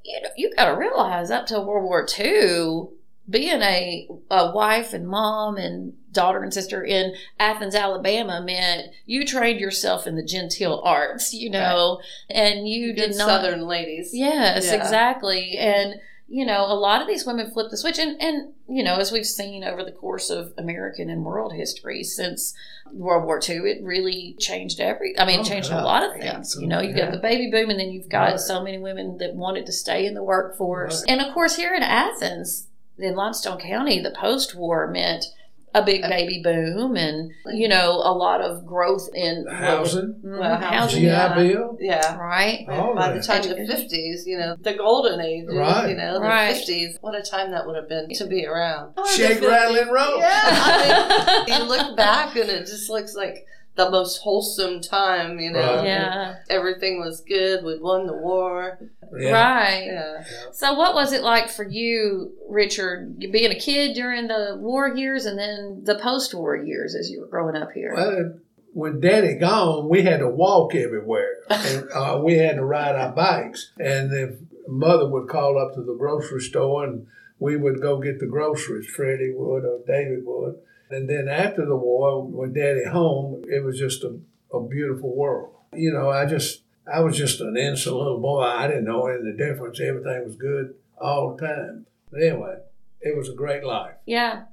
you know, you got to realize up to World War II, being a, a wife and mom and daughter and sister in Athens, Alabama meant you trained yourself in the genteel arts, you know, and you Good did not. Southern ladies. Yes, Yeah. exactly. And you know, a lot of these women flip the switch and and you know, as we've seen over the course of American and world history since World War II, it really changed every I mean, it Oh, changed a lot of things. You know, you've Yeah. got the baby boom and then you've got Right. so many women that wanted to stay in the workforce. Right. And of course here in Athens, in Limestone County, the post war meant a big baby boom and you know a lot of growth in Housing, Mhm, Well, housing GI yeah. Bill. Yeah. right All By the that. time the fifties, you know, the golden age, Right. you know, the Right. fifties. What a time that would have been to be around. Shake, rattle, and roll. Yeah, I mean, <laughs> you look back and it just looks like the most wholesome time. You know, Right. yeah everything was good. We'd won the war. Yeah. right Yeah. So, what was it like for you, Richard, being a kid during the war years and then the post war years as you were growing up here? Well, when Daddy gone, we had to walk everywhere, <laughs> and uh, we had to ride our bikes. And if Mother would call up to the grocery store, and we would go get the groceries. Freddie would or David would. And then after the war, when Daddy home, it was just a, a beautiful world. You know, I just I was just an innocent little boy. I didn't know any difference. Everything was good all the time. But anyway, it was a great life. yeah.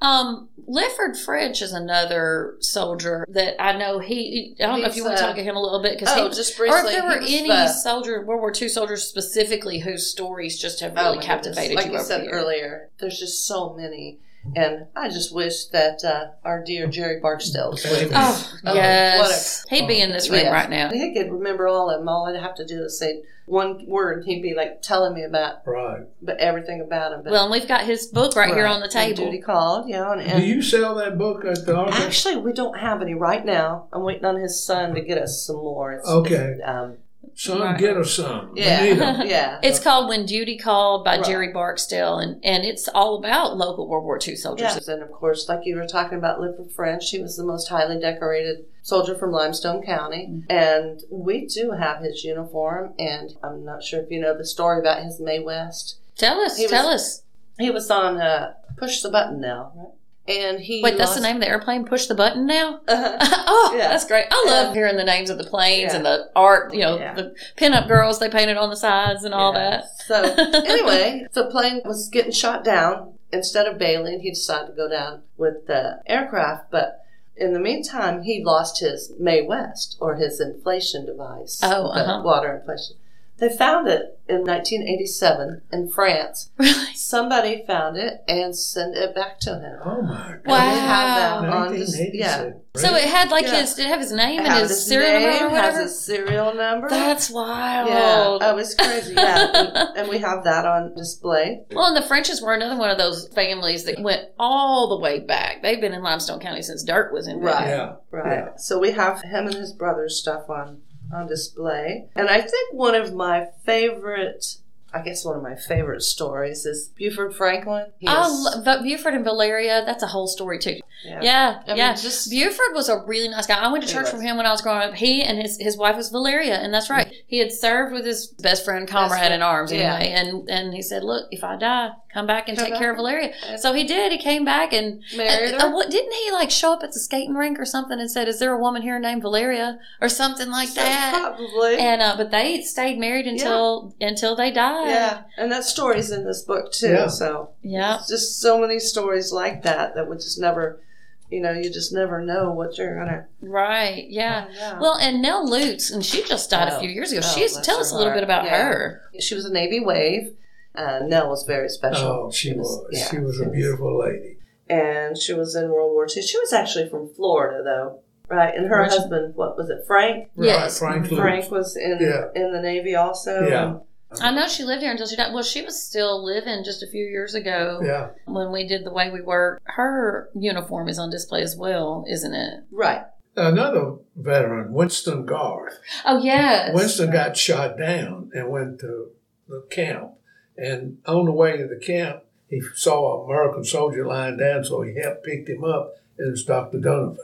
Um, Lifford French is another soldier that I know he. I don't know if you He's, want to uh, talk to him a little bit because Oh, he. just Or if there were any the- soldier, World War II soldiers specifically whose stories just have Oh really my captivated goodness. Like you you said the earlier, there's just so many. And I just wish that uh, our dear Jerry Barksdale was with us. Oh, Oh, yes. He'd be in this room Yes. right now. He could remember all of them. All I'd have to do is say one word, and he'd be like telling me about Right. but everything about him. But Well, and we've got his book right, here on the and table. Duty called, you know. And, and Do you sell that book at the office? actually, we don't have any right now. I'm waiting on his son to get us some more. It's, Okay. Um, Son, Right. get us some. We Yeah. need 'em. <laughs> yeah. It's called When Duty Called by Right. Jerry Barksdale, and, and it's all about local World War II soldiers. Yes, and of course, like you were talking about Lifford French, he was the most highly decorated soldier from Limestone County. Mm-hmm. And we do have his uniform, and I'm not sure if you know the story about his Mae West. Tell us, He was- tell us. He was on uh, Push the Button now, right? And he Wait, that's lost- the name of the airplane? Push the button now? <laughs> Uh-huh. <laughs> oh, Yeah. that's great. I love hearing the names of the planes Yeah. and the art, you know, Yeah. the pinup girls they painted on the sides and all that. So <laughs> anyway, the plane was getting shot down. Instead of bailing, he decided to go down with the aircraft. But in the meantime, he lost his Mae West or his inflation device. Oh, the uh-huh. water inflation. They found it in 1987 in France. <laughs> Really? Somebody found it and sent it back to him. Oh my And Wow. we have that on this, 1987. yeah. So it had like Yeah. his, did it have his name It and has his serial name, number or has whatever? his serial number. That's wild. yeah, oh, it's crazy. Yeah, and, <laughs> and we have that on display. Well, and the Frenches were another one of those families that went all the way back. They've been in Limestone County since dirt was invented. Right. Yeah. Right. Yeah. So we have him and his brother's stuff on on display. And I think one of my favorite I guess one of my favorite stories is Buford Franklin. He I is- love but Buford and Valeria. That's a whole story too. Yeah. Yeah, I mean, yeah. just- Buford was a really nice guy. I went to church was. from him when I was growing up. He and his his wife was Valeria, and that's right. He had served with his best friend, comrade friend. in arms, Yeah. And and he said, "Look, if I die, come back and Come take back. care of Valeria." And So he did. He came back and married uh, her. uh, what didn't he like show up at the skating rink or something and said, "Is there a woman here named Valeria or something like that?" Probably. And uh, but they stayed married until until they died. yeah. And that story's in this book too. Yeah. So Yeah. just so many stories like that that would just never you know, you just never know what you're gonna Right. Yeah. find out. Well, and Nell Lutz, and she just died a Oh. few years ago. Oh, She's bless tell us a little heart. bit about Yeah. her. she was a Navy wave. Uh, Nell was very special. Oh, she was. yeah, she was a beautiful lady. and she was in World War II. She was actually from Florida, though, right? And her Which- husband, what was it, Frank? Yes. Right, Frank Frank was in Yeah. in the Navy also. Yeah. I know she lived here until she died. Well, she was still living just a few years ago Yeah. when we did the way we work. Her uniform is on display as well, isn't it? Right. Another veteran, Winston Garth. Oh yes. Winston got shot down and went to the camp. And on the way to the camp, he saw an American soldier lying down, so he helped picked him up. And it was Dr. Donovan.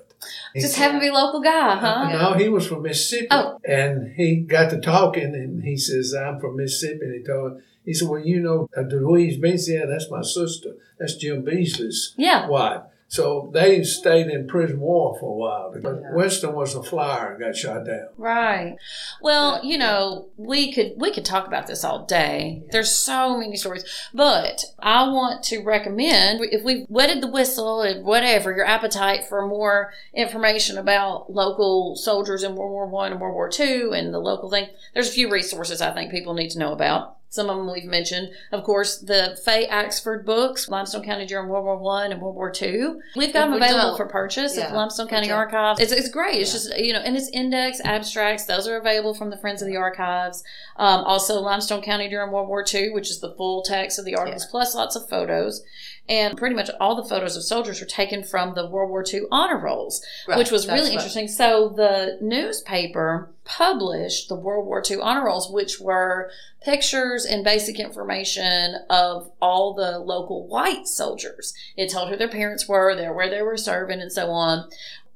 He Just said- happen to be a local guy, huh? No, he was from Mississippi. Oh. And he got to talking, and he says, I'm from Mississippi. And he told him, he said, Well, you know, uh, Louise Beasley, yeah, that's my sister. That's Jim Beasley's Yeah. wife. So they stayed in prison war for a while. But Yeah. Winston was a flyer and got shot down. Right. Well, you know, we could we could talk about this all day. There's so many stories, but I want to recommend if we've wetted the whistle and whatever your appetite for more information about local soldiers in World War One and World War Two and the local thing. There's a few resources I think people need to know about. Some of them we've mentioned. Of course, the Faye Axford books, Limestone County during World War One and World War Two. We've got If them available for purchase at yeah, Limestone County. Archives. It's, it's great. It's Yeah. just, you know, and it's index, abstracts. Those are available from the Friends of the Archives. Um, also, Limestone County during World War Two, which is the full text of the articles, plus lots of photos. And pretty much all the photos of soldiers were taken from the World War II honor rolls Right. which was That's really what- interesting. So the newspaper published the World War II honor rolls, which were pictures and basic information of all the local white soldiers. It told who their parents were, their where they were serving, and so on.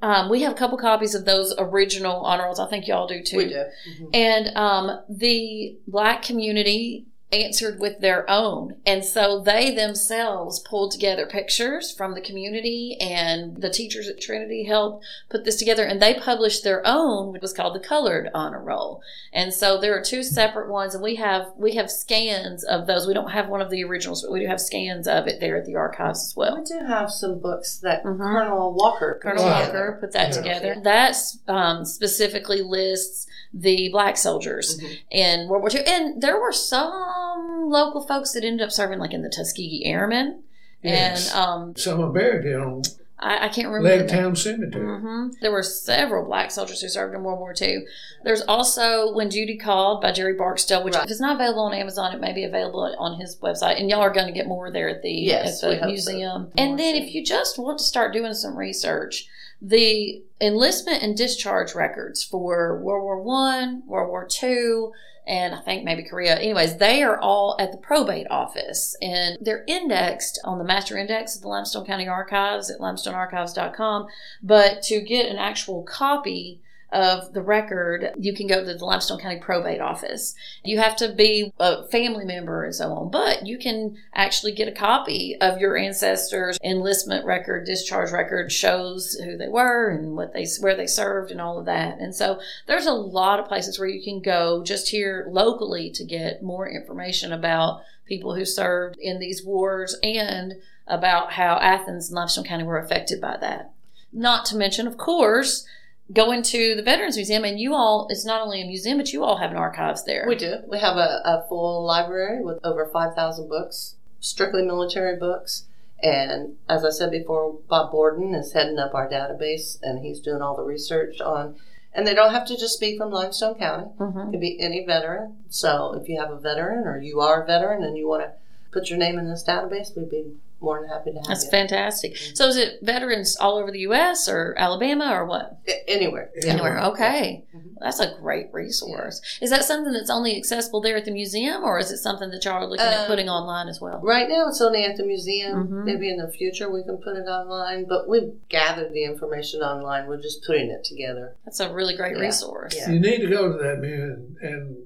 Um, we have a couple copies of those original honor rolls. I think y'all do too. We do. Mhm. And um, the black community answered with their own. And so they themselves pulled together pictures from the community, and the teachers at Trinity helped put this together. And they published their own, which was called the Colored Honor Roll. And so there are two separate ones, and we have we have scans of those. We don't have one of the originals, but we do have scans of it there at the archives as well. We do have some books that Mhm. Colonel Walker. put Colonel Walker put that Yeah. together. That um, specifically lists the black soldiers Mhm. in World War II. And there were some local folks that ended up serving, like in the Tuskegee Airmen. Yes. And um, Some are buried here on I, I can't remember. the name. Legtown Cemetery. hmm There were several black soldiers who served in World War II. There's also When Duty Called by Jerry Barksdale, which Right. if it's not available on Amazon, it may be available on his website. And y'all are going to get more there at the, Yes, at the hope so. museum. And then soon. if you just want to start doing some research, the enlistment and discharge records for World War One, World War Two, and I think maybe Korea. Anyways, they are all at the probate office and they're indexed on the master index of the Limestone County Archives at limestonearchives.com. But to get an actual copy of the record, you can go to the Limestone County Probate Office. You have to be a family member and so on, but you can actually get a copy of your ancestors' enlistment record, discharge record, shows who they were and what they where they served and all of that. And so there's a lot of places where you can go just here locally to get more information about people who served in these wars and about how Athens and Limestone County were affected by that. Not to mention, of course, going into the Veterans Museum, and you all, it's not only a museum, but you all have an archives there. We do. We have a, a full library with over 5,000 books, strictly military books. And as I said before, Bob Borden is heading up our database and he's doing all the research on, and they don't have to just be from Limestone County. Mhm. It could be any veteran. So if you have a veteran or you are a veteran and you want to put your name in this database, we'd be more than happy to have That's you. fantastic. So is it veterans all over the U.S. or Alabama or what? A- Anywhere. Yeah. Anywhere. Okay. Mhm. That's a great resource. Is that something that's only accessible there at the museum or is it something that y'all are looking at Uh, putting online as well? Right now, it's only at the museum. Mhm. Maybe in the future we can put it online, but we've gathered the information online. We're just putting it together. That's a really great Yeah. resource. Yeah. You need to go to that museum, and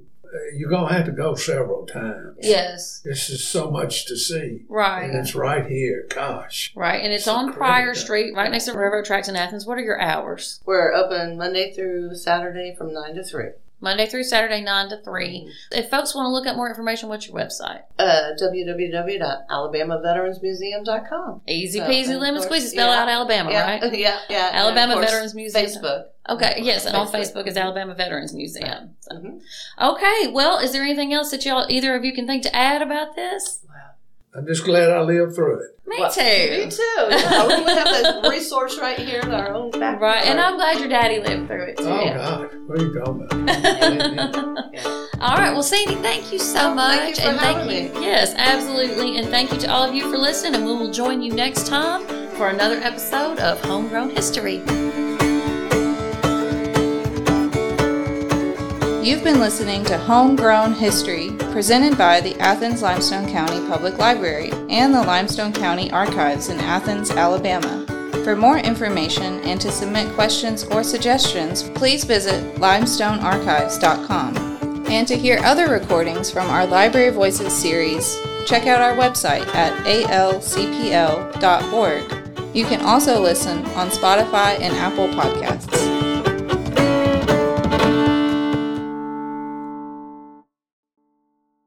you're gonna have to go several times. Yes. This is so much to see, Right. and it's right here. Gosh, Right. And it's So on great. Pryor Street, right next to railroad tracks in Athens. What are your hours? We're open Monday through Saturday from 9 to 3. Monday through Saturday, 9 to 3. If folks want to look up more information, what's your website? Uh, www.alabamaveteransmuseum.com. Easy peasy lemon squeezy. Spell yeah. out Alabama, yeah, right? <laughs> Yeah, yeah. Alabama course, Veterans Museum. Facebook. Okay, yes, and on Facebook. Is Alabama Veterans Museum. So- Mhm. Okay, well, is there anything else that y'all, either of you, can think to add about this? I'm just glad I lived through it. Me Well, too. Me too. Yeah, we have the resource right here in our own back. Right, and I'm glad your daddy lived through it too. Oh God, what are you talking about? <laughs> Yeah. All right, well, Sandy, thank you so Oh, much, thank you for and thank having you. Yes, absolutely, and thank you to all of you for listening. And we will join you next time for another episode of Homegrown History. You've been listening to Homegrown History, presented by the Athens Limestone County Public Library and the Limestone County Archives in Athens, Alabama. For more information and to submit questions or suggestions, please visit limestonearchives.com. And to hear other recordings from our Library Voices series, check out our website at alcpl.org. You can also listen on Spotify and Apple Podcasts.